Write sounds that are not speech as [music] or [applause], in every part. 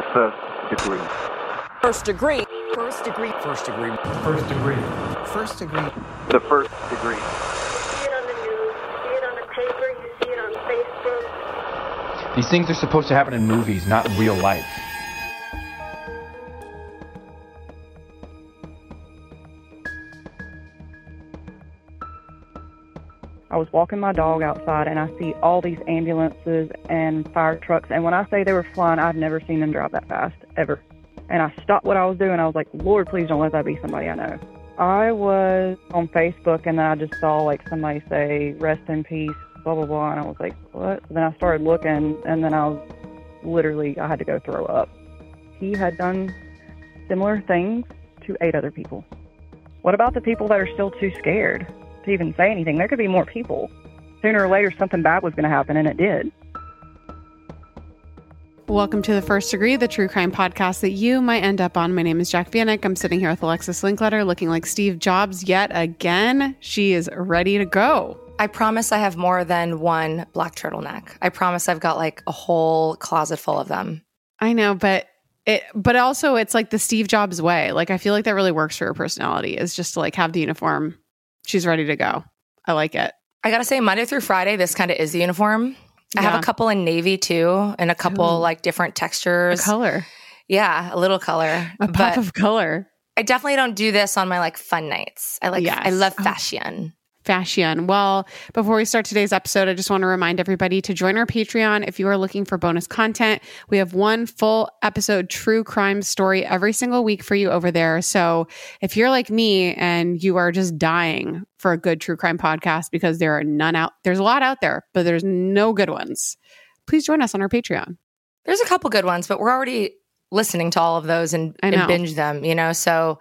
The first degree. First degree. First degree. First degree. First degree. First degree. The first degree. You see it on the news, you see it on the paper, you see it on Facebook. These things are supposed to happen in movies, not real life. I was walking my dog outside and I see all these ambulances and fire trucks. And when I say they were flying, I've never seen them drive that fast, ever. And I stopped what I was doing. I was like, Lord, please don't let that be somebody I know. I was on Facebook and then I just saw like somebody say, rest in peace, blah, blah, blah. And I was like, what? Then I started looking and then I was literally, I had to go throw up. He had done similar things to eight other people. What about the people that are still too scared to even say anything? There could be more people. Sooner or later, something bad was going to happen, and it did. Welcome to the First Degree, the true crime podcast that you might end up on. My name is Jac Vanek. I'm sitting here with Alexis Linkletter, looking like Steve Jobs yet again. She is ready to go. I promise I have more than one black turtleneck. I promise I've got like a whole closet full of them. I know, but it, but also it's like the Steve Jobs way. Like I feel like that really works for her personality is just to like have the uniform. She's ready to go. I like it. I gotta say, Monday through Friday, this kind of is the uniform. I have a couple in navy too, and a couple Ooh. like different A textures. color, Yeah, a little color. a but pop of color. I definitely don't do this on my like fun nights. I like I Yes. love Oh. fashion. Fashion. Well, before we start today's episode, I just want to remind everybody to join our Patreon if you are looking for bonus content. We have one full episode true crime story every single week for you over there. So if you're like me and you are just dying for a good true crime podcast because there are none out, there's a lot out there, but there's no good ones. Please join us on our Patreon. There's a couple good ones, but we're already listening to all of those and, and binge them, you know? So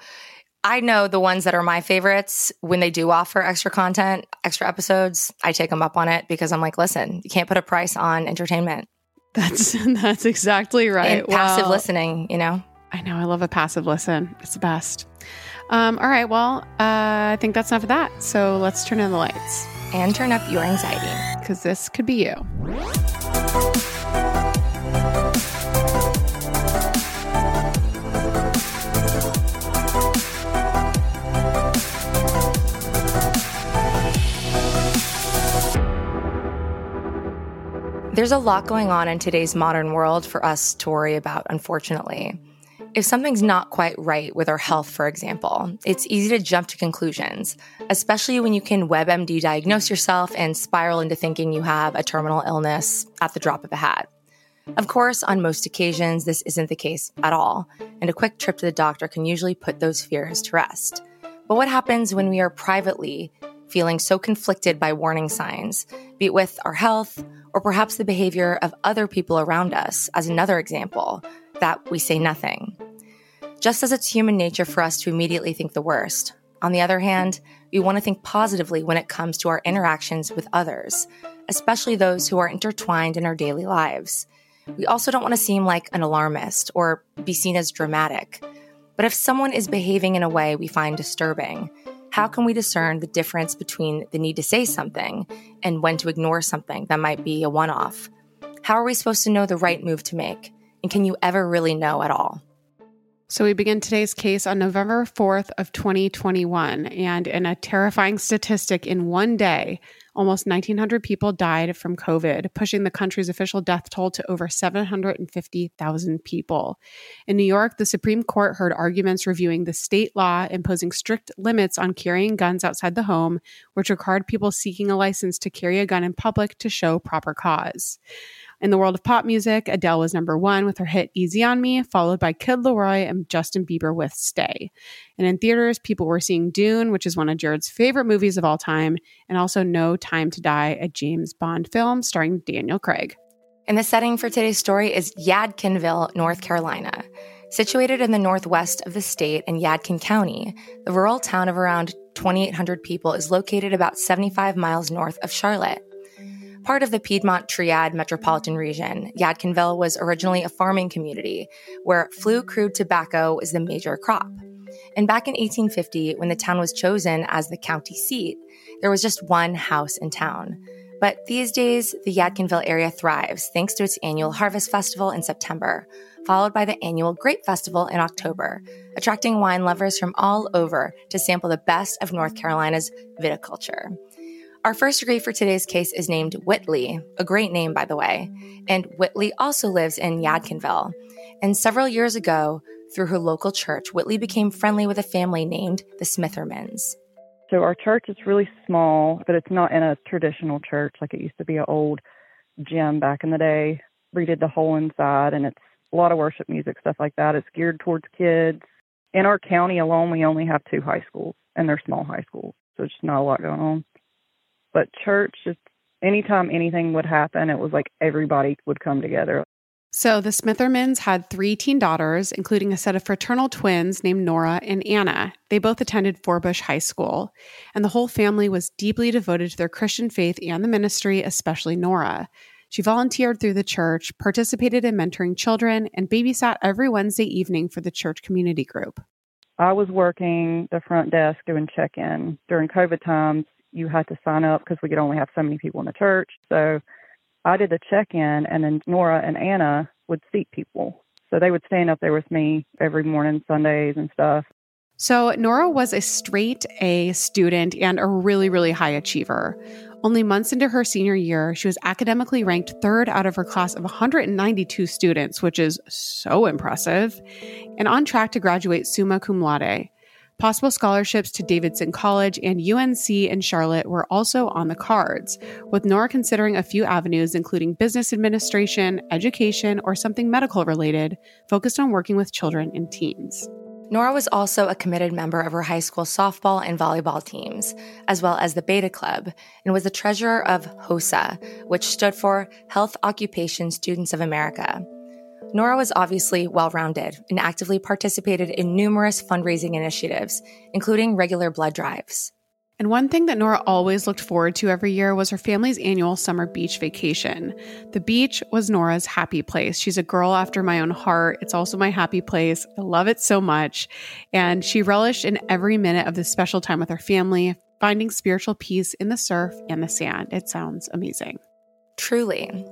I know the ones that are my favorites when they do offer extra content, extra episodes, I take them up on it because I'm like, listen, you can't put a price on entertainment That's [laughs] that's exactly right. passive listening, you know? I know. I love a passive listen. It's the best. Um, all right. Well, uh, I think that's enough of that. So let's turn on the lights And turn up your anxiety. because this could be you. There's a lot going on in today's modern world for us to worry about, unfortunately. If something's not quite right with our health, for example, it's easy to jump to conclusions, especially when you can WebMD diagnose yourself and spiral into thinking you have a terminal illness at the drop of a hat. Of course, on most occasions, this isn't the case at all, and a quick trip to the doctor can usually put those fears to rest. But what happens when we are privately feeling so conflicted by warning signs, be it with our health or perhaps the behavior of other people around us, as another example, that we say nothing? Just as it's human nature for us to immediately think the worst, on the other hand, we want to think positively when it comes to our interactions with others, especially those who are intertwined in our daily lives. We also don't want to seem like an alarmist or be seen as dramatic. But if someone is behaving in a way we find disturbing, how can we discern the difference between the need to say something and when to ignore something that might be a one off? How are we supposed to know the right move to make? And can you ever really know at all? So we begin today's case on November 4th of 2021 and in a terrifying statistic in one day, almost 1,900 people died from COVID, pushing the country's official death toll to over 750,000 people. In New York, the Supreme Court heard arguments reviewing the state law imposing strict limits on carrying guns outside the home, which required people seeking a license to carry a gun in public to show proper cause. In the world of pop music, Adele was number one with her hit Easy on Me, followed by Kid Laroi and Justin Bieber with Stay. And in theaters, people were seeing Dune, which is one of Jared's favorite movies of all time, and also No Time to Die, a James Bond film starring Daniel Craig. And the setting for today's story is Yadkinville, North Carolina. Situated in the northwest of the state in Yadkin County, the rural town of around 2,800 people is located about 75 miles north of Charlotte. Part of the Piedmont Triad metropolitan region, Yadkinville was originally a farming community where flue cured tobacco was the major crop. And back in 1850, when the town was chosen as the county seat, there was just one house in town. But these days, the Yadkinville area thrives thanks to its annual Harvest Festival in September, followed by the annual Grape Festival in October, attracting wine lovers from all over to sample the best of North Carolina's viticulture. Our first degree for today's case is named Whitley, a great name, by the way. And Whitley also lives in Yadkinville. And several years ago, through her local church, Whitley became friendly with a family named the Smithermans. So our church is really small, but it's not in a traditional church like it used to be an old gym back in the day. Redid the whole inside, and it's a lot of worship music, stuff like that. It's geared towards kids. In our county alone, we only have two high schools, and they're small high schools, so it's just not a lot going on. But church, just anytime anything would happen, it was like everybody would come together. So the Smithermans had three teen daughters, including a set of fraternal twins named Norah and Anna. They both attended Forbush High School, and the whole family was deeply devoted to their Christian faith and the ministry, especially Norah. She volunteered through the church, participated in mentoring children, and babysat every Wednesday evening for the church community group. I was working the front desk doing check in. During COVID times, you had to sign up because we could only have so many people in the church. So I did the check in, and then Norah and Anna would seat people. So they would stand up there with me every morning, Sundays, and stuff. So Norah was a straight A student and a really, really high achiever. Only months into her senior year, she was academically ranked third out of her class of 192 students, which is so impressive, and on track to graduate summa cum laude. Possible scholarships to Davidson College and UNC in Charlotte were also on the cards, with Norah considering a few avenues, including business administration, education, or something medical related, focused on working with children and teens. Norah was also a committed member of her high school softball and volleyball teams, as well as the Beta Club, and was the treasurer of HOSA, which stood for Health Occupation Students of America. Norah was obviously well rounded and actively participated in numerous fundraising initiatives, including regular blood drives. And one thing that Norah always looked forward to every year was her family's annual summer beach vacation. The beach was Norah's happy place. She's a girl after my own heart. It's also my happy place. I love it so much. And she relished in every minute of this special time with her family, finding spiritual peace in the surf and the sand. It sounds amazing. Truly.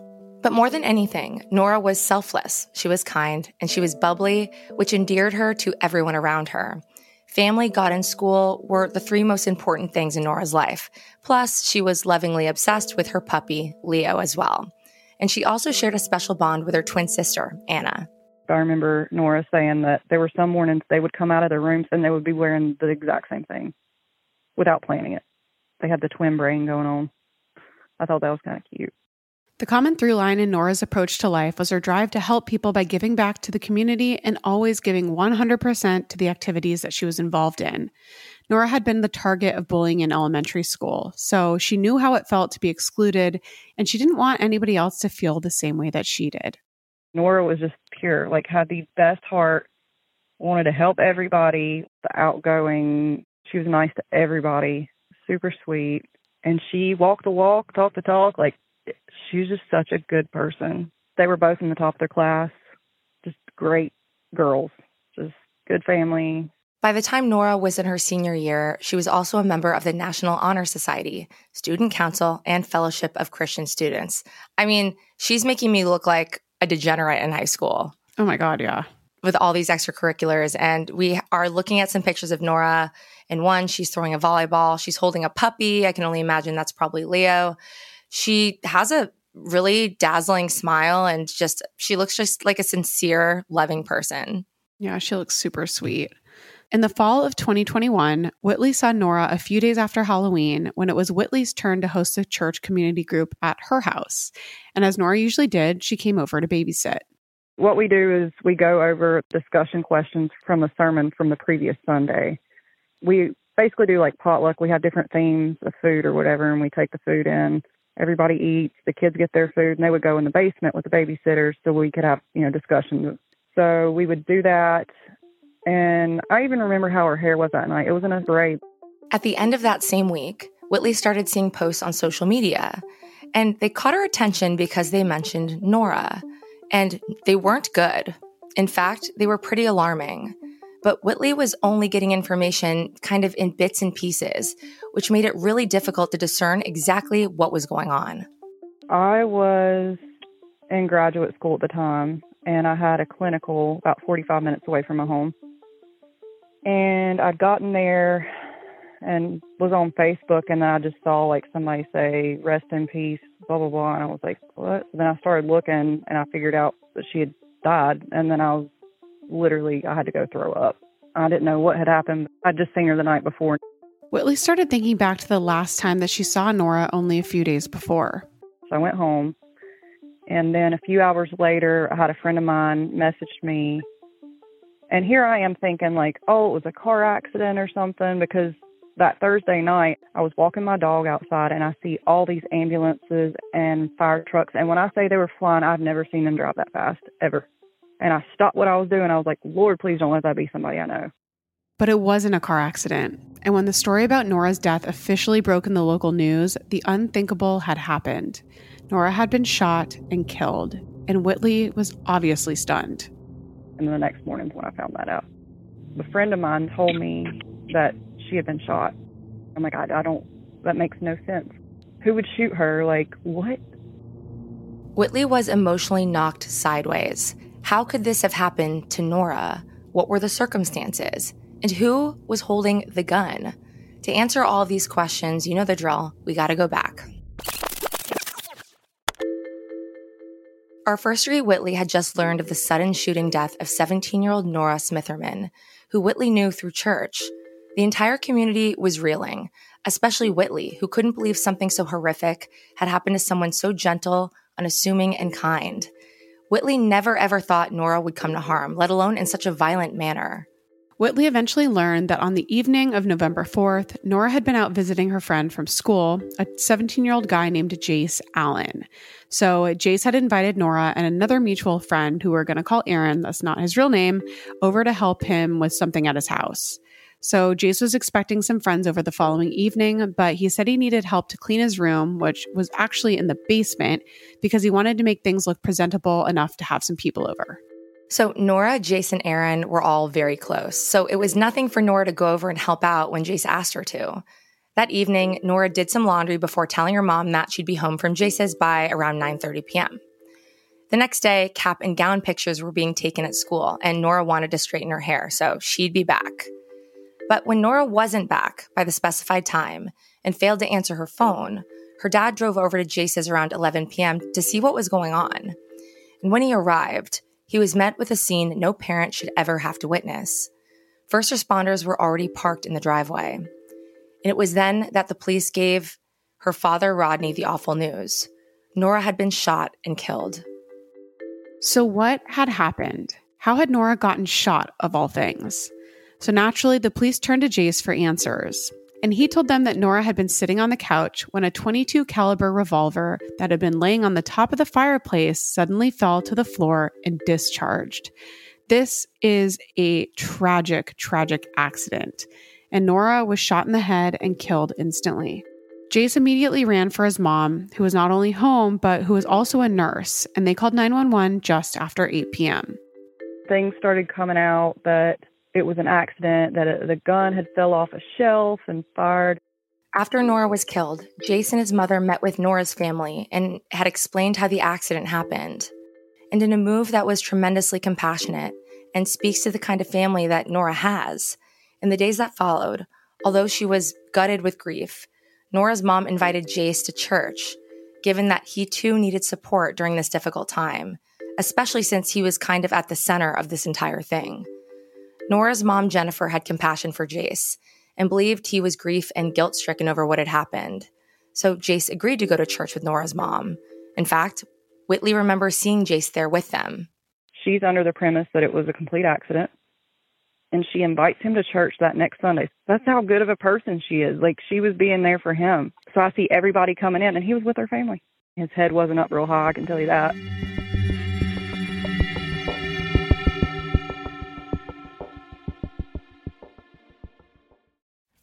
But more than anything, Norah was selfless. She was kind and she was bubbly, which endeared her to everyone around her. Family, God, and school were the three most important things in Norah's life. Plus, she was lovingly obsessed with her puppy, Leo, as well. And she also shared a special bond with her twin sister, Anna. I remember Norah saying that there were some mornings they would come out of their rooms and they would be wearing the exact same thing without planning it. They had the twin brain going on. I thought that was kind of cute. The common through line in Norah's approach to life was her drive to help people by giving back to the community and always giving 100% to the activities that she was involved in. Norah had been the target of bullying in elementary school, so she knew how it felt to be excluded, and she didn't want anybody else to feel the same way that she did. Norah was just pure, like had the best heart, wanted to help everybody, the outgoing. She was nice to everybody, super sweet. And she walked the walk, talked the talk, like she was just such a good person. They were both in the top of their class, just great girls, just good family. By the time Norah was in her senior year, she was also a member of the National Honor Society, Student Council, and Fellowship of Christian Students. I mean, she's making me look like a degenerate in high school. Oh my God, yeah. with all these extracurriculars. And we are looking at some pictures of Norah. In one, she's throwing a volleyball, she's holding a puppy. I can only imagine that's probably Leo. She has a really dazzling smile and just, she looks just like a sincere, loving person. Yeah, she looks super sweet. In the fall of 2021, Whitley saw Norah a few days after Halloween when it was Whitley's turn to host a church community group at her house. And as Norah usually did, she came over to babysit. What we do is we go over discussion questions from the sermon from the previous Sunday. We basically do like potluck. We have different themes of food or whatever, and we take the food in. Everybody eats, the kids get their food, and they would go in the basement with the babysitters so we could have, you know, discussions. So we would do that and I even remember how her hair was that night. It was in a braid. At the end of that same week, Whitley started seeing posts on social media, and they caught her attention because they mentioned Norah. And they weren't good. In fact, they were pretty alarming. But Whitley was only getting information kind of in bits and pieces, which made it really difficult to discern exactly what was going on. I was in graduate school at the time, and I had a clinical about 45 minutes away from my home. And I'd gotten there and was on Facebook, and then I just saw like somebody say "Rest in peace," blah blah blah, and I was like, "What?" Then I started looking, and I figured out that she had died, and then I was literally I had to go throw up. I didn't know what had happened. I'd just seen her the night before. Whitley started thinking back to the last time that she saw Norah only a few days before. So I went home, and then a few hours later, I had a friend of mine messaged me and here I am thinking like, oh, it was a car accident or something because that Thursday night I was walking my dog outside and I see all these ambulances and fire trucks and when I say they were flying, I've never seen them drive that fast ever. And I stopped what I was doing. I was like, Lord, please don't let that be somebody I know. But it wasn't a car accident. And when the story about Norah's death officially broke in the local news, the unthinkable had happened. Norah had been shot and killed, and Whitley was obviously stunned. And the next morning when I found that out. A friend of mine told me that she had been shot. I'm like, I, I don't, that makes no sense. Who would shoot her? Like, what? Whitley was emotionally knocked sideways. How could this have happened to Norah? What were the circumstances? And who was holding the gun? To answer all these questions, you know the drill. We got to go back. Our first degree Whitley had just learned of the sudden shooting death of 17 year old Norah Smitherman, who Whitley knew through church. The entire community was reeling, especially Whitley, who couldn't believe something so horrific had happened to someone so gentle, unassuming, and kind. Whitley never ever thought Norah would come to harm, let alone in such a violent manner. Whitley eventually learned that on the evening of November 4th, Norah had been out visiting her friend from school, a 17 year old guy named Jace Allen. So Jace had invited Norah and another mutual friend, who we're going to call Aaron, that's not his real name, over to help him with something at his house. So Jace was expecting some friends over the following evening, but he said he needed help to clean his room, which was actually in the basement, because he wanted to make things look presentable enough to have some people over. So Norah, Jason, Aaron were all very close. So it was nothing for Norah to go over and help out when Jace asked her to. That evening, Norah did some laundry before telling her mom that she'd be home from Jace's by around 9:30 p.m. The next day, cap and gown pictures were being taken at school, and Norah wanted to straighten her hair, so she'd be back. But when Norah wasn't back by the specified time and failed to answer her phone, her dad drove over to Jace's around 11 p.m. to see what was going on. And when he arrived, he was met with a scene no parent should ever have to witness. First responders were already parked in the driveway. And it was then that the police gave her father, Rodney, the awful news. Norah had been shot and killed. So, what had happened? How had Norah gotten shot, of all things? So, naturally, the police turned to Jace for answers and he told them that Norah had been sitting on the couch when a 22 caliber revolver that had been laying on the top of the fireplace suddenly fell to the floor and discharged. This is a tragic, tragic accident, and Norah was shot in the head and killed instantly. Jace immediately ran for his mom, who was not only home, but who was also a nurse, and they called 911 just after 8 p.m. Things started coming out that it was an accident, that the gun had fell off a shelf and fired. After Norah was killed, his mother met with Norah's family and had explained how the accident happened. And in a move that was tremendously compassionate and speaks to the kind of family that Norah has. In the days that followed, although she was gutted with grief, Norah's mom invited Jace to church, given that he too needed support during this difficult time, especially since he was kind of at the center of this entire thing. Norah's mom, Jennifer, had compassion for Jace and believed he was grief and guilt stricken over what had happened. So Jace agreed to go to church with Norah's mom. In fact, Whitley remembers seeing Jace there with them. She's under the premise that it was a complete accident. And she invites him to church that next Sunday. That's how good of a person she is. Like she was being there for him. So I see everybody coming in, and he was with her family. His head wasn't up real high, I can tell you that.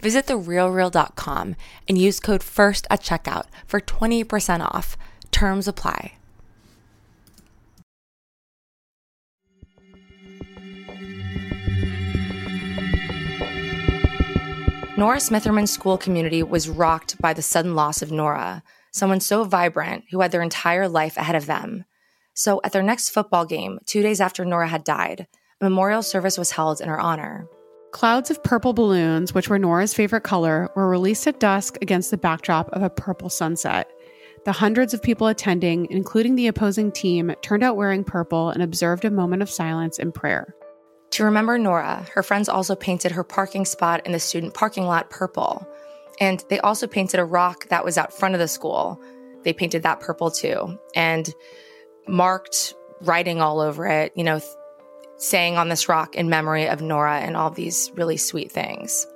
Visit therealreal.com and use code FIRST at checkout for 20% off. Terms apply. Norah Smitherman's school community was rocked by the sudden loss of Norah, someone so vibrant who had their entire life ahead of them. So, at their next football game, two days after Norah had died, a memorial service was held in her honor. Clouds of purple balloons, which were Norah's favorite color, were released at dusk against the backdrop of a purple sunset. The hundreds of people attending, including the opposing team, turned out wearing purple and observed a moment of silence and prayer. To remember Norah, her friends also painted her parking spot in the student parking lot purple. And they also painted a rock that was out front of the school. They painted that purple too and marked writing all over it, you know, saying on this rock in memory of Norah and all these really sweet things.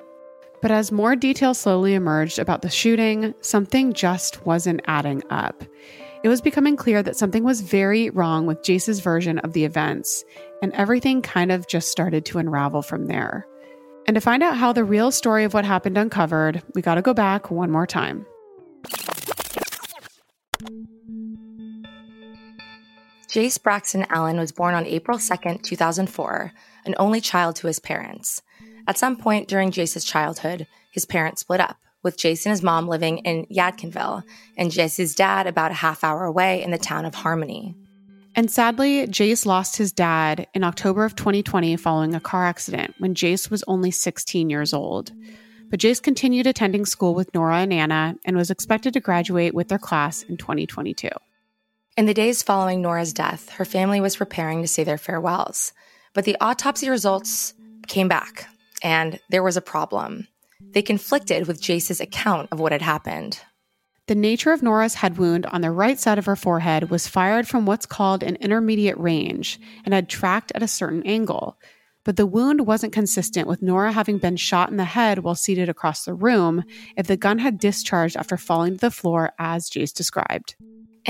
But as more details slowly emerged about the shooting, something just wasn't adding up. it was becoming clear that something was very wrong with Jace's version of the events, and everything kind of just started to unravel from there. And to find out how the real story of what happened uncovered, we got to go back one more time. Jace Braxton Allen was born on April 2nd, 2004, an only child to his parents. At some point during Jace's childhood, his parents split up, with Jace and his mom living in Yadkinville and Jace's dad about a half hour away in the town of Harmony. And sadly, Jace lost his dad in October of 2020 following a car accident when Jace was only 16 years old. But Jace continued attending school with Norah and Anna and was expected to graduate with their class in 2022. In the days following Norah's death, her family was preparing to say their farewells. But the autopsy results came back, and there was a problem. They conflicted with Jace's account of what had happened. The nature of Norah's head wound on the right side of her forehead was fired from what's called an intermediate range and had tracked at a certain angle. But the wound wasn't consistent with Norah having been shot in the head while seated across the room if the gun had discharged after falling to the floor, as Jace described.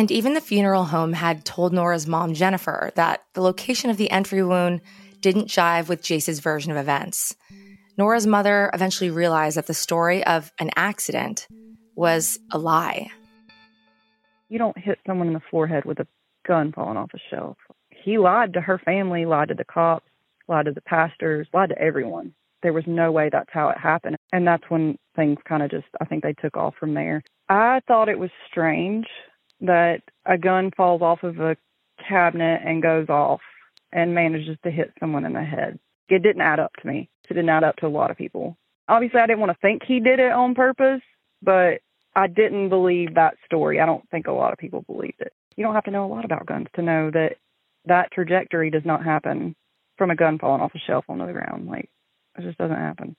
And even the funeral home had told Norah's mom, Jennifer, that the location of the entry wound didn't jive with Jace's version of events. Norah's mother eventually realized that the story of an accident was a lie. You don't hit someone in the forehead with a gun falling off a shelf. He lied to her family, lied to the cops, lied to the pastors, lied to everyone. There was no way that's how it happened. And that's when things kind of just, I think they took off from there. I thought it was strange that a gun falls off of a cabinet and goes off and manages to hit someone in the head. It didn't add up to me. It didn't add up to a lot of people. Obviously, I didn't want to think he did it on purpose, but I didn't believe that story. I don't think a lot of people believed it. You don't have to know a lot about guns to know that that trajectory does not happen from a gun falling off a shelf onto the ground. Like, it just doesn't happen.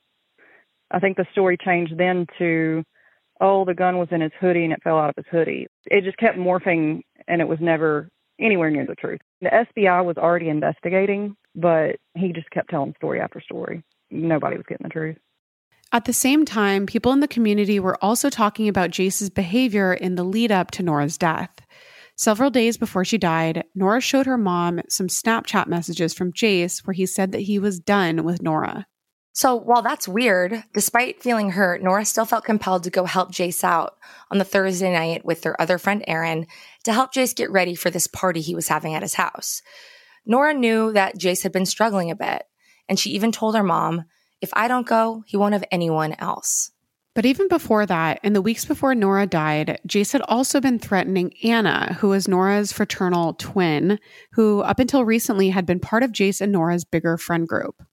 I think the story changed then to oh, the gun was in his hoodie and it fell out of his hoodie. It just kept morphing and it was never anywhere near the truth. The SBI was already investigating, but he just kept telling story after story. Nobody was getting the truth. At the same time, people in the community were also talking about Jace's behavior in the lead up to Norah's death. Several days before she died, Norah showed her mom some Snapchat messages from Jace where he said that he was done with Norah. So while that's weird, despite feeling hurt, Norah still felt compelled to go help Jace out on the Thursday night with their other friend Aaron to help Jace get ready for this party he was having at his house. Norah knew that Jace had been struggling a bit, and she even told her mom, if I don't go, he won't have anyone else. But even before that, in the weeks before Norah died, Jace had also been threatening Anna, who was Norah's fraternal twin, who up until recently had been part of Jace and Norah's bigger friend group.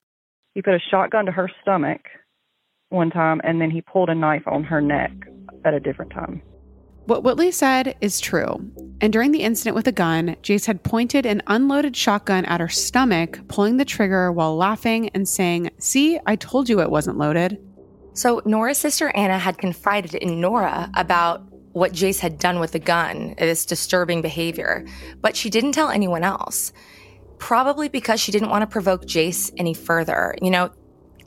He put a shotgun to her stomach one time, and then he pulled a knife on her neck at a different time. What Whitley said is true. And during the incident with the gun, Jace had pointed an unloaded shotgun at her stomach, pulling the trigger while laughing and saying, See, I told you it wasn't loaded. So Norah's sister Anna had confided in Norah about what Jace had done with the gun, this disturbing behavior, but she didn't tell anyone else probably because she didn't want to provoke Jace any further. You know,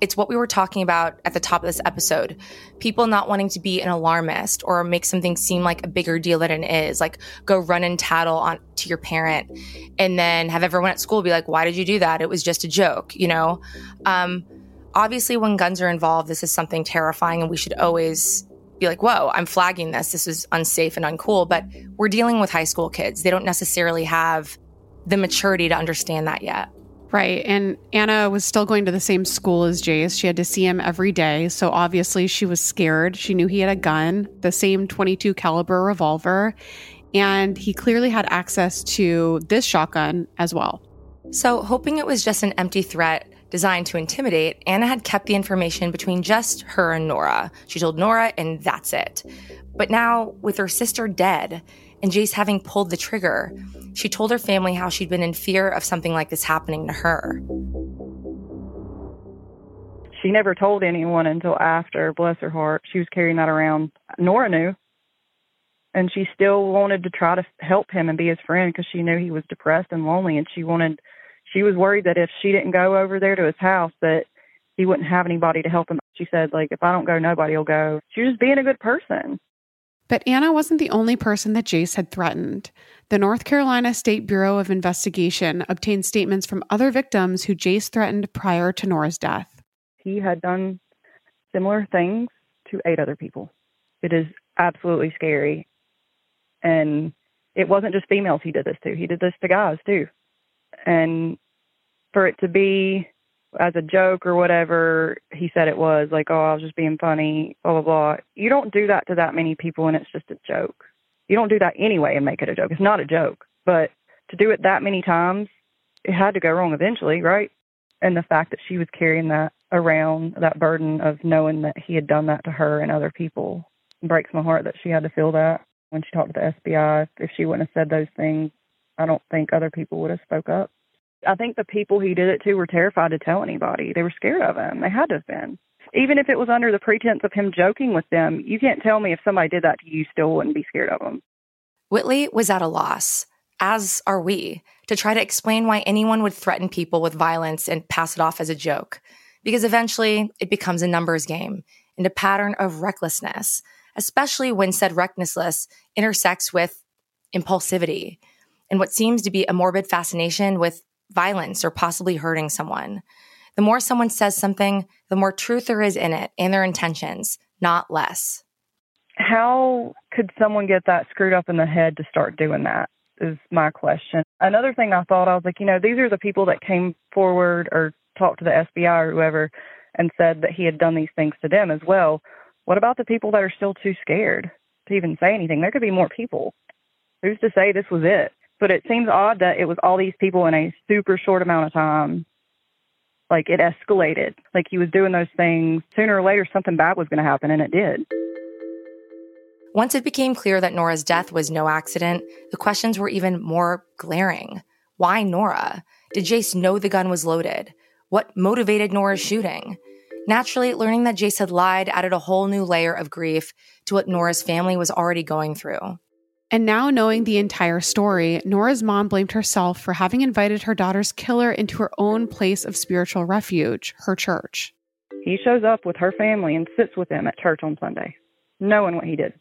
it's what we were talking about at the top of this episode. People not wanting to be an alarmist or make something seem like a bigger deal than it is, like go run and tattle on to your parent and then have everyone at school be like, why did you do that? It was just a joke, you know? Um, obviously, when guns are involved, this is something terrifying and we should always be like, whoa, I'm flagging this. This is unsafe and uncool. But we're dealing with high school kids. They don't necessarily have the maturity to understand that yet. Right. And Anna was still going to the same school as Jace. She had to see him every day. So obviously she was scared. She knew he had a gun, the same 22 caliber revolver, and he clearly had access to this shotgun as well. So, hoping it was just an empty threat designed to intimidate, Anna had kept the information between just her and Norah. She told Norah, and that's it. But now, with her sister dead and Jace having pulled the trigger, she told her family how she'd been in fear of something like this happening to her. She never told anyone until after, bless her heart. She was carrying that around. Norah knew. And she still wanted to try to help him and be his friend because she knew he was depressed and lonely. And she wanted, she was worried that if she didn't go over there to his house, that he wouldn't have anybody to help him. She said, like, if I don't go, nobody will go. She was being a good person. But Anna wasn't the only person that Jace had threatened. The North Carolina State Bureau of Investigation obtained statements from other victims who Jace threatened prior to Norah's death. He had done similar things to eight other people. It is absolutely scary. And it wasn't just females he did this to, he did this to guys too. And for it to be as a joke or whatever he said it was, like, oh, I was just being funny, blah, blah, blah. You don't do that to that many people and it's just a joke. You don't do that anyway and make it a joke. It's not a joke. But to do it that many times, it had to go wrong eventually, right? And the fact that she was carrying that around, that burden of knowing that he had done that to her and other people, breaks my heart that she had to feel that when she talked to the FBI. If she wouldn't have said those things, I don't think other people would have spoke up. I think the people he did it to were terrified to tell anybody. They were scared of him. They had to have been. Even if it was under the pretense of him joking with them, you can't tell me if somebody did that to you, you still wouldn't be scared of him. Whitley was at a loss, as are we, to try to explain why anyone would threaten people with violence and pass it off as a joke. Because eventually it becomes a numbers game and a pattern of recklessness, especially when said recklessness intersects with impulsivity and what seems to be a morbid fascination with violence or possibly hurting someone. The more someone says something, the more truth there is in it and their intentions, not less. How could someone get that screwed up in the head to start doing that? Is my question. Another thing I thought, I was like, you know, these are the people that came forward or talked to the FBI or whoever and said that he had done these things to them as well. What about the people that are still too scared to even say anything? There could be more people. Who's to say this was it? But it seems odd that it was all these people in a super short amount of time. Like it escalated. Like he was doing those things. Sooner or later, something bad was going to happen, and it did. Once it became clear that Norah's death was no accident, the questions were even more glaring. Why Norah? Did Jace know the gun was loaded? What motivated Norah's shooting? Naturally, learning that Jace had lied added a whole new layer of grief to what Norah's family was already going through. And now, knowing the entire story, Norah's mom blamed herself for having invited her daughter's killer into her own place of spiritual refuge, her church. He shows up with her family and sits with them at church on Sunday, knowing what he did.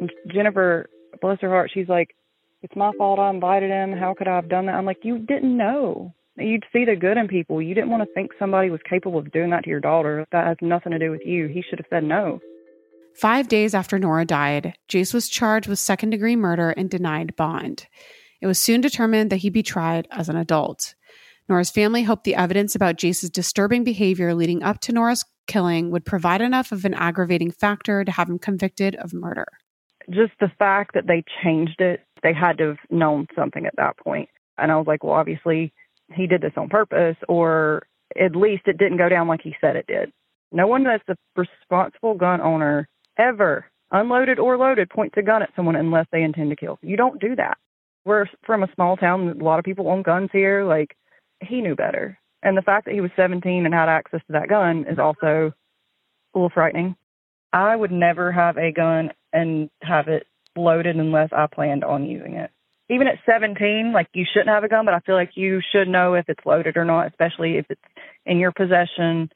And Jennifer, bless her heart, she's like, It's my fault I invited him. How could I have done that? I'm like, You didn't know. You'd see the good in people. You didn't want to think somebody was capable of doing that to your daughter. That has nothing to do with you. He should have said no. Five days after Norah died, Jace was charged with second degree murder and denied bond. It was soon determined that he'd be tried as an adult. Norah's family hoped the evidence about Jace's disturbing behavior leading up to Norah's killing would provide enough of an aggravating factor to have him convicted of murder. Just the fact that they changed it, they had to have known something at that point. And I was like, well, obviously he did this on purpose, or at least it didn't go down like he said it did. No one that's a responsible gun owner ever, unloaded or loaded, points a gun at someone unless they intend to kill. You don't do that. We're from a small town. A lot of people own guns here. Like, he knew better. And the fact that he was 17 and had access to that gun is also a little frightening. I would never have a gun and have it loaded unless I planned on using it. Even at 17, like you shouldn't have a gun, but I feel like you should know if it's loaded or not, especially if it's in your possession,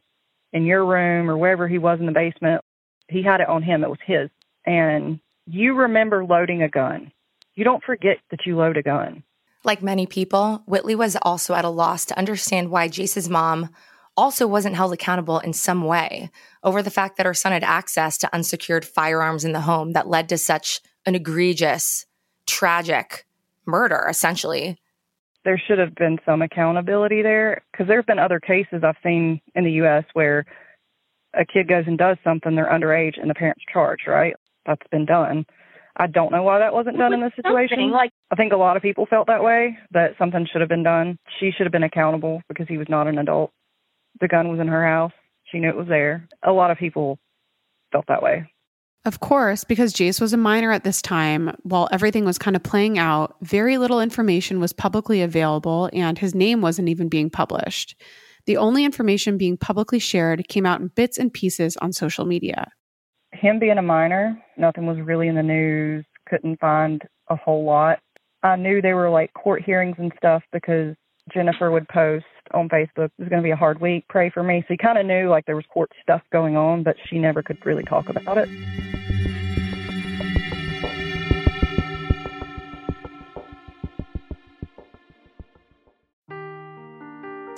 in your room, or wherever he was in the basement he had it on him. It was his. And you remember loading a gun. You don't forget that you load a gun. Like many people, Whitley was also at a loss to understand why Jace's mom also wasn't held accountable in some way over the fact that her son had access to unsecured firearms in the home that led to such an egregious, tragic murder, essentially. There should have been some accountability there because there have been other cases I've seen in the U.S. where a kid goes and does something, they're underage and the parents charge, right? That's been done. I don't know why that wasn't done in this situation. Like I think a lot of people felt that way, that something should have been done. She should have been accountable because he was not an adult. The gun was in her house. She knew it was there. A lot of people felt that way. Of course, because Jace was a minor at this time, while everything was kind of playing out, very little information was publicly available and his name wasn't even being published. The only information being publicly shared came out in bits and pieces on social media. Him being a minor, nothing was really in the news, couldn't find a whole lot. I knew there were like court hearings and stuff because Jennifer would post on Facebook, it's going to be a hard week, pray for me. So he kind of knew like there was court stuff going on, but she never could really talk about it.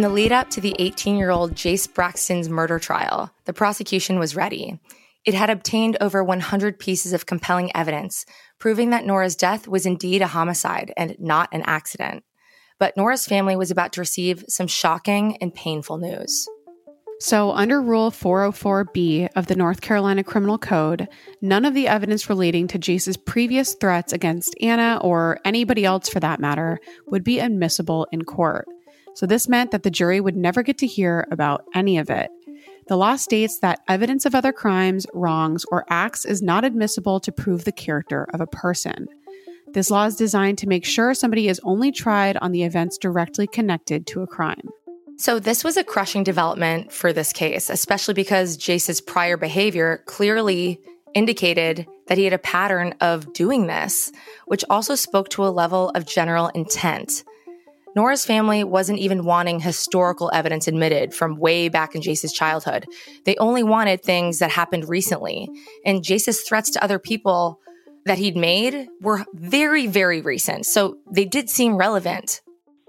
In the lead up to the 18 year old Jace Braxton's murder trial, the prosecution was ready. It had obtained over 100 pieces of compelling evidence, proving that Norah's death was indeed a homicide and not an accident. But Norah's family was about to receive some shocking and painful news. So, under Rule 404B of the North Carolina Criminal Code, none of the evidence relating to Jace's previous threats against Anna or anybody else for that matter would be admissible in court. So, this meant that the jury would never get to hear about any of it. The law states that evidence of other crimes, wrongs, or acts is not admissible to prove the character of a person. This law is designed to make sure somebody is only tried on the events directly connected to a crime. So, this was a crushing development for this case, especially because Jace's prior behavior clearly indicated that he had a pattern of doing this, which also spoke to a level of general intent. Norah's family wasn't even wanting historical evidence admitted from way back in Jace's childhood. They only wanted things that happened recently. And Jace's threats to other people that he'd made were very, very recent. So they did seem relevant.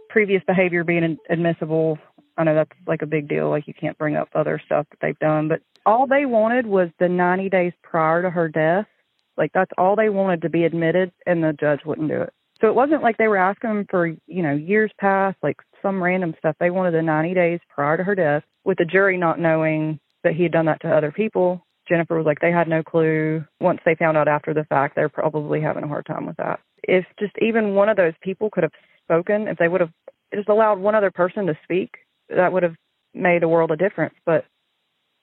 Previous behavior being admissible I know that's like a big deal. Like you can't bring up other stuff that they've done, but all they wanted was the 90 days prior to her death. Like that's all they wanted to be admitted, and the judge wouldn't do it. So it wasn't like they were asking for you know years past, like some random stuff. They wanted the 90 days prior to her death, with the jury not knowing that he had done that to other people. Jennifer was like they had no clue. Once they found out after the fact, they're probably having a hard time with that. If just even one of those people could have spoken, if they would have just allowed one other person to speak, that would have made a world of difference, but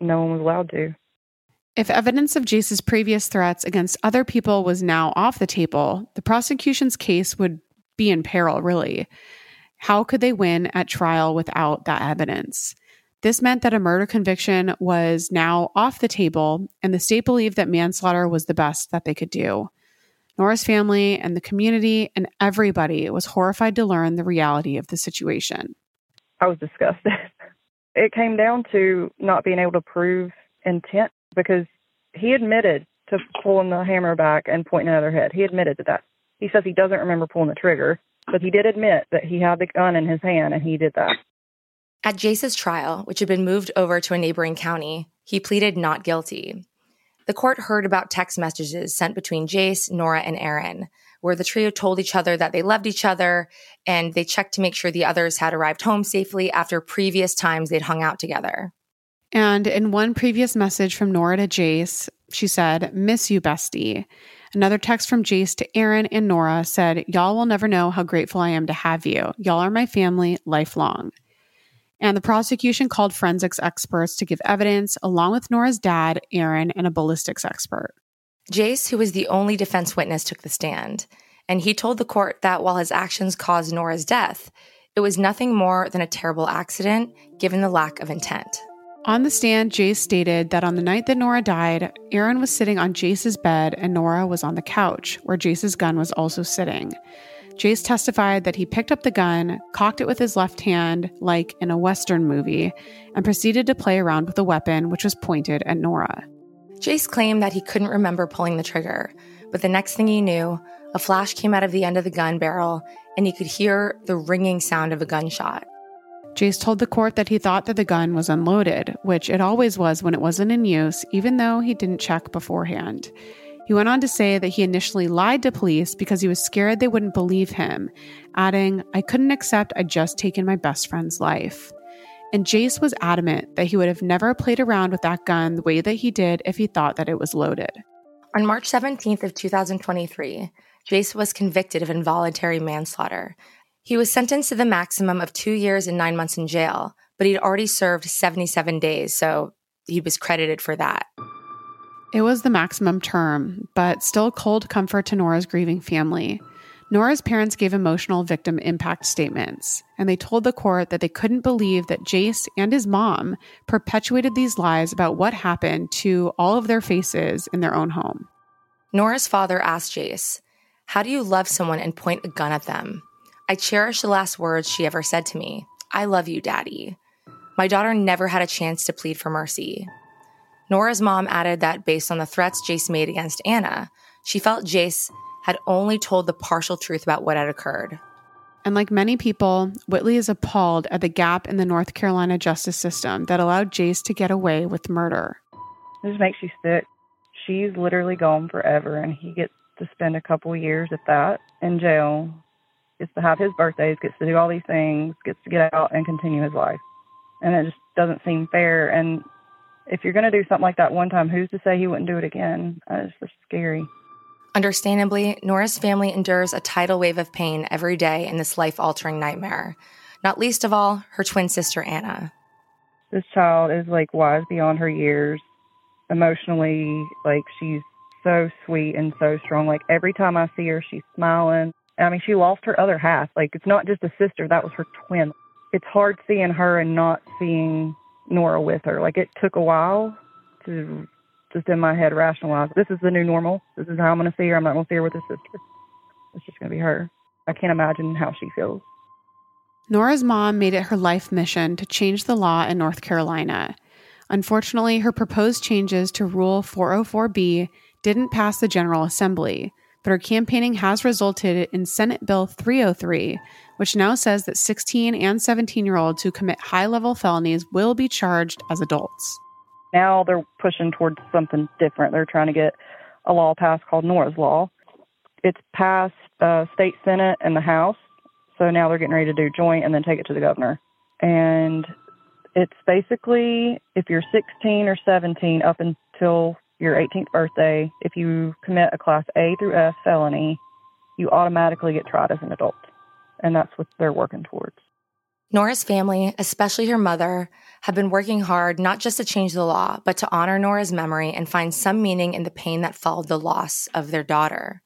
no one was allowed to. If evidence of Jace's previous threats against other people was now off the table, the prosecution's case would be in peril, really. How could they win at trial without that evidence? This meant that a murder conviction was now off the table, and the state believed that manslaughter was the best that they could do. Norah's family and the community and everybody was horrified to learn the reality of the situation. I was disgusted. [laughs] it came down to not being able to prove intent because he admitted to pulling the hammer back and pointing at her head. He admitted to that. He says he doesn't remember pulling the trigger, but he did admit that he had the gun in his hand and he did that. At Jace's trial, which had been moved over to a neighboring county, he pleaded not guilty. The court heard about text messages sent between Jace, Norah, and Aaron, where the trio told each other that they loved each other and they checked to make sure the others had arrived home safely after previous times they'd hung out together. And in one previous message from Norah to Jace, she said, Miss you, bestie. Another text from Jace to Aaron and Norah said, Y'all will never know how grateful I am to have you. Y'all are my family lifelong. And the prosecution called forensics experts to give evidence, along with Norah's dad, Aaron, and a ballistics expert. Jace, who was the only defense witness, took the stand, and he told the court that while his actions caused Norah's death, it was nothing more than a terrible accident given the lack of intent. On the stand, Jace stated that on the night that Norah died, Aaron was sitting on Jace's bed and Norah was on the couch, where Jace's gun was also sitting. Jace testified that he picked up the gun, cocked it with his left hand, like in a Western movie, and proceeded to play around with the weapon, which was pointed at Norah. Jace claimed that he couldn't remember pulling the trigger, but the next thing he knew, a flash came out of the end of the gun barrel and he could hear the ringing sound of a gunshot. Jace told the court that he thought that the gun was unloaded, which it always was when it wasn't in use, even though he didn't check beforehand. He went on to say that he initially lied to police because he was scared they wouldn't believe him, adding, I couldn't accept I'd just taken my best friend's life. And Jace was adamant that he would have never played around with that gun the way that he did if he thought that it was loaded. On March 17th of 2023, Jace was convicted of involuntary manslaughter. He was sentenced to the maximum of two years and nine months in jail, but he'd already served 77 days, so he was credited for that. It was the maximum term, but still cold comfort to Norah's grieving family. Norah's parents gave emotional victim impact statements, and they told the court that they couldn't believe that Jace and his mom perpetuated these lies about what happened to all of their faces in their own home. Norah's father asked Jace, How do you love someone and point a gun at them? I cherish the last words she ever said to me I love you, Daddy. My daughter never had a chance to plead for mercy. Norah's mom added that based on the threats Jace made against Anna, she felt Jace had only told the partial truth about what had occurred. And like many people, Whitley is appalled at the gap in the North Carolina justice system that allowed Jace to get away with murder. This makes you sick. She's literally gone forever, and he gets to spend a couple years, at that, in jail. Gets to have his birthdays, gets to do all these things, gets to get out and continue his life. And it just doesn't seem fair. And if you're going to do something like that one time, who's to say he wouldn't do it again? It's just scary. Understandably, Norah's family endures a tidal wave of pain every day in this life altering nightmare, not least of all, her twin sister Anna. This child is like wise beyond her years. Emotionally, like she's so sweet and so strong. Like every time I see her, she's smiling. I mean, she lost her other half. Like it's not just a sister, that was her twin. It's hard seeing her and not seeing Norah with her. Like it took a while to just in my head rationalize this is the new normal. This is how I'm going to see her. I'm not going to see her with her sister. It's just going to be her. I can't imagine how she feels. Norah's mom made it her life mission to change the law in North Carolina. Unfortunately, her proposed changes to Rule 404B didn't pass the General Assembly, but her campaigning has resulted in Senate Bill 303, which now says that 16 and 17 year olds who commit high level felonies will be charged as adults. Now they're pushing towards something different. They're trying to get a law passed called Norah's Law. It's passed uh, state senate and the House, so now they're getting ready to do joint and then take it to the governor. And it's basically if you're 16 or 17 up until your 18th birthday, if you commit a class A through F felony, you automatically get tried as an adult. And that's what they're working towards. Norah's family, especially her mother, have been working hard not just to change the law, but to honor Norah's memory and find some meaning in the pain that followed the loss of their daughter.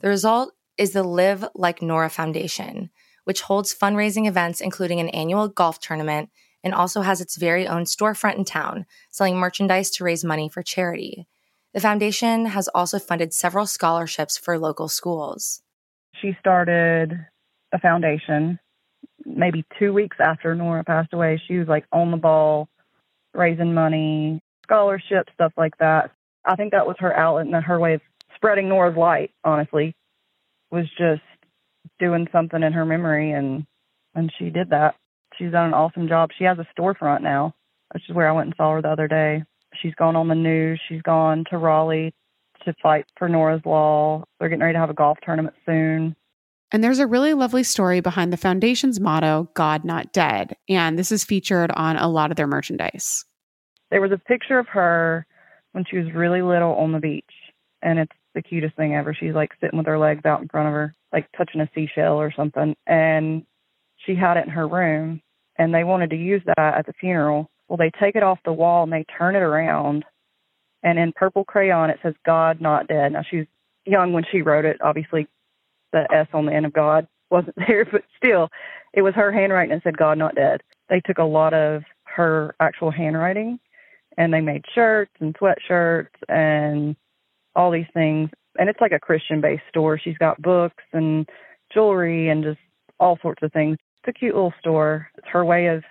The result is the Live Like Norah Foundation, which holds fundraising events including an annual golf tournament and also has its very own storefront in town, selling merchandise to raise money for charity. The foundation has also funded several scholarships for local schools. She started a foundation maybe two weeks after Norah passed away, she was like on the ball, raising money, scholarships, stuff like that. I think that was her outlet and her way of spreading Norah's light, honestly, was just doing something in her memory and and she did that. She's done an awesome job. She has a storefront now, which is where I went and saw her the other day. She's gone on the news. She's gone to Raleigh to fight for Norah's Law. They're getting ready to have a golf tournament soon. And there's a really lovely story behind the foundation's motto, God Not Dead. And this is featured on a lot of their merchandise. There was a picture of her when she was really little on the beach. And it's the cutest thing ever. She's like sitting with her legs out in front of her, like touching a seashell or something. And she had it in her room. And they wanted to use that at the funeral. Well, they take it off the wall and they turn it around. And in purple crayon, it says, God Not Dead. Now, she was young when she wrote it, obviously the S on the end of God wasn't [laughs] there, but still, it was her handwriting and said God not dead. They took a lot of her actual handwriting and they made shirts and sweatshirts and all these things. And it's like a Christian based store. She's got books and jewelry and just all sorts of things. It's a cute little store. It's her way of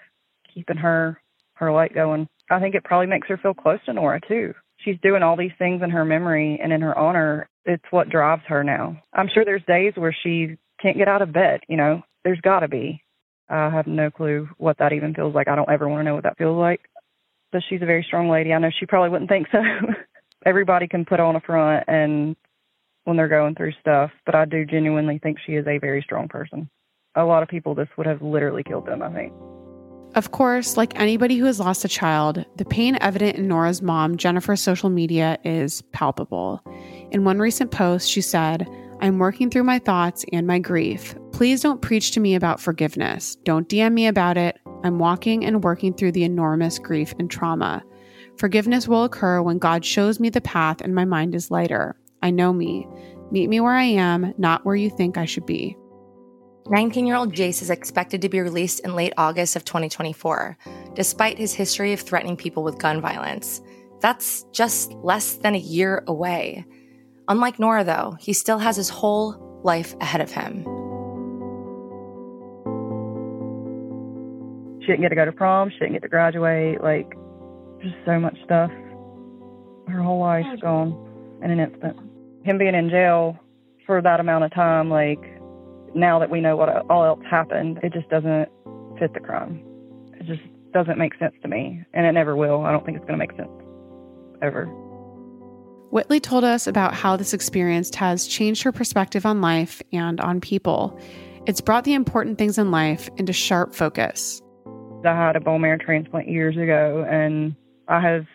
keeping her her light going. I think it probably makes her feel close to Norah too. She's doing all these things in her memory and in her honor it's what drives her now. I'm sure there's days where she can't get out of bed, you know. There's got to be. I have no clue what that even feels like. I don't ever want to know what that feels like. But she's a very strong lady. I know she probably wouldn't think so. [laughs] everybody can put on a front and when they're going through stuff, but I do genuinely think she is a very strong person. A lot of people, this would have literally killed them, I think. Of course, like anybody who has lost a child, the pain evident in Norah's mom, Jennifer's social media is palpable. In one recent post, she said, I'm working through my thoughts and my grief. Please don't preach to me about forgiveness. Don't DM me about it. I'm walking and working through the enormous grief and trauma. Forgiveness will occur when God shows me the path and my mind is lighter. I know me. Meet me where I am, not where you think I should be. 19 year old Jace is expected to be released in late August of 2024, despite his history of threatening people with gun violence. That's just less than a year away. Unlike Norah, though, he still has his whole life ahead of him. She didn't get to go to prom, she didn't get to graduate, like, just so much stuff. Her whole life's gone in an instant. Him being in jail for that amount of time, like, now that we know what all else happened, it just doesn't fit the crime. It just doesn't make sense to me, and it never will. I don't think it's going to make sense ever. Whitley told us about how this experience has changed her perspective on life and on people. It's brought the important things in life into sharp focus. I had a bone marrow transplant years ago, and I have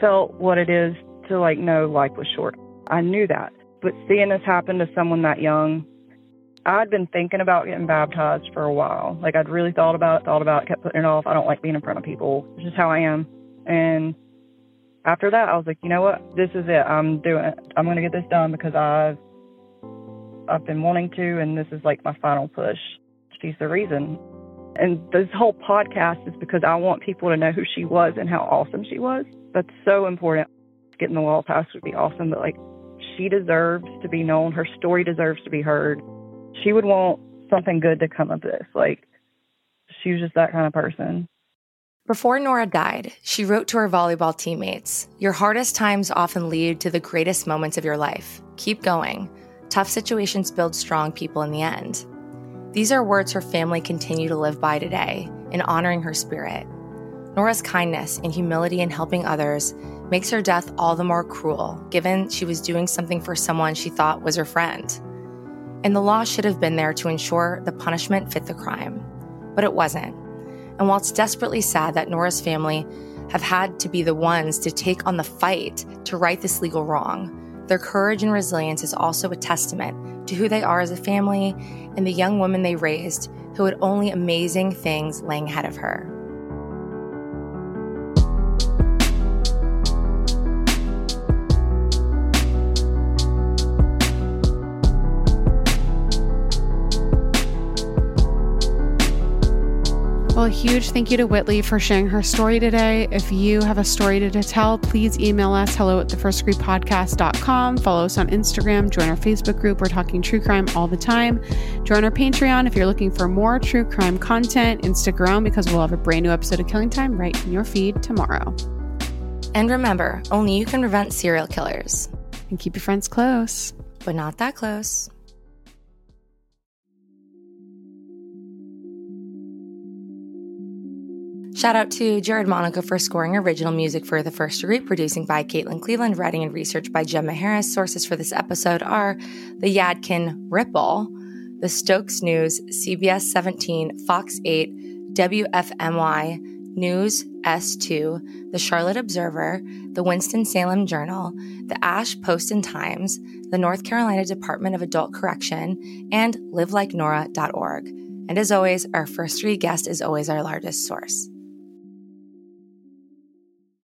felt what it is to like know life was short. I knew that. But seeing this happen to someone that young I'd been thinking about getting baptized for a while. Like I'd really thought about it, thought about it, kept putting it off. I don't like being in front of people. It's just how I am. And after that, I was like, you know what? This is it. I'm doing it. I'm going to get this done because I've I've been wanting to, and this is like my final push. She's the reason. And this whole podcast is because I want people to know who she was and how awesome she was. That's so important. Getting the wall passed would be awesome, but like she deserves to be known. Her story deserves to be heard she would want something good to come of this. Like, she was just that kind of person. Before Norah died, she wrote to her volleyball teammates Your hardest times often lead to the greatest moments of your life. Keep going. Tough situations build strong people in the end. These are words her family continue to live by today in honoring her spirit. Norah's kindness and humility in helping others makes her death all the more cruel, given she was doing something for someone she thought was her friend and the law should have been there to ensure the punishment fit the crime. But it wasn't. And while it's desperately sad that Norah's family have had to be the ones to take on the fight to right this legal wrong, their courage and resilience is also a testament to who they are as a family and the young woman they raised who had only amazing things laying ahead of her. Well, a huge thank you to Whitley for sharing her story today. If you have a story to tell, please email us hello at thefirstdegreepodcast.com. Follow us on Instagram, join our Facebook group. We're talking true crime all the time. Join our Patreon if you're looking for more true crime content and stick around because we'll have a brand new episode of Killing Time right in your feed tomorrow. And remember, only you can prevent serial killers. And keep your friends close, but not that close. Shout out to Jared Monaco for scoring original music for The First Degree, producing by Caitlin Cleveland, writing and research by Gemma Harris. Sources for this episode are the Yadkin Ripple, the Stokes News, CBS 17, Fox 8, WFMY, News S2, the Charlotte Observer, the Winston-Salem Journal, the Ashe Post and Times, the North Carolina Department of Adult Correction, and livelikeNora.org. And as always, our first degree guest is always our largest source.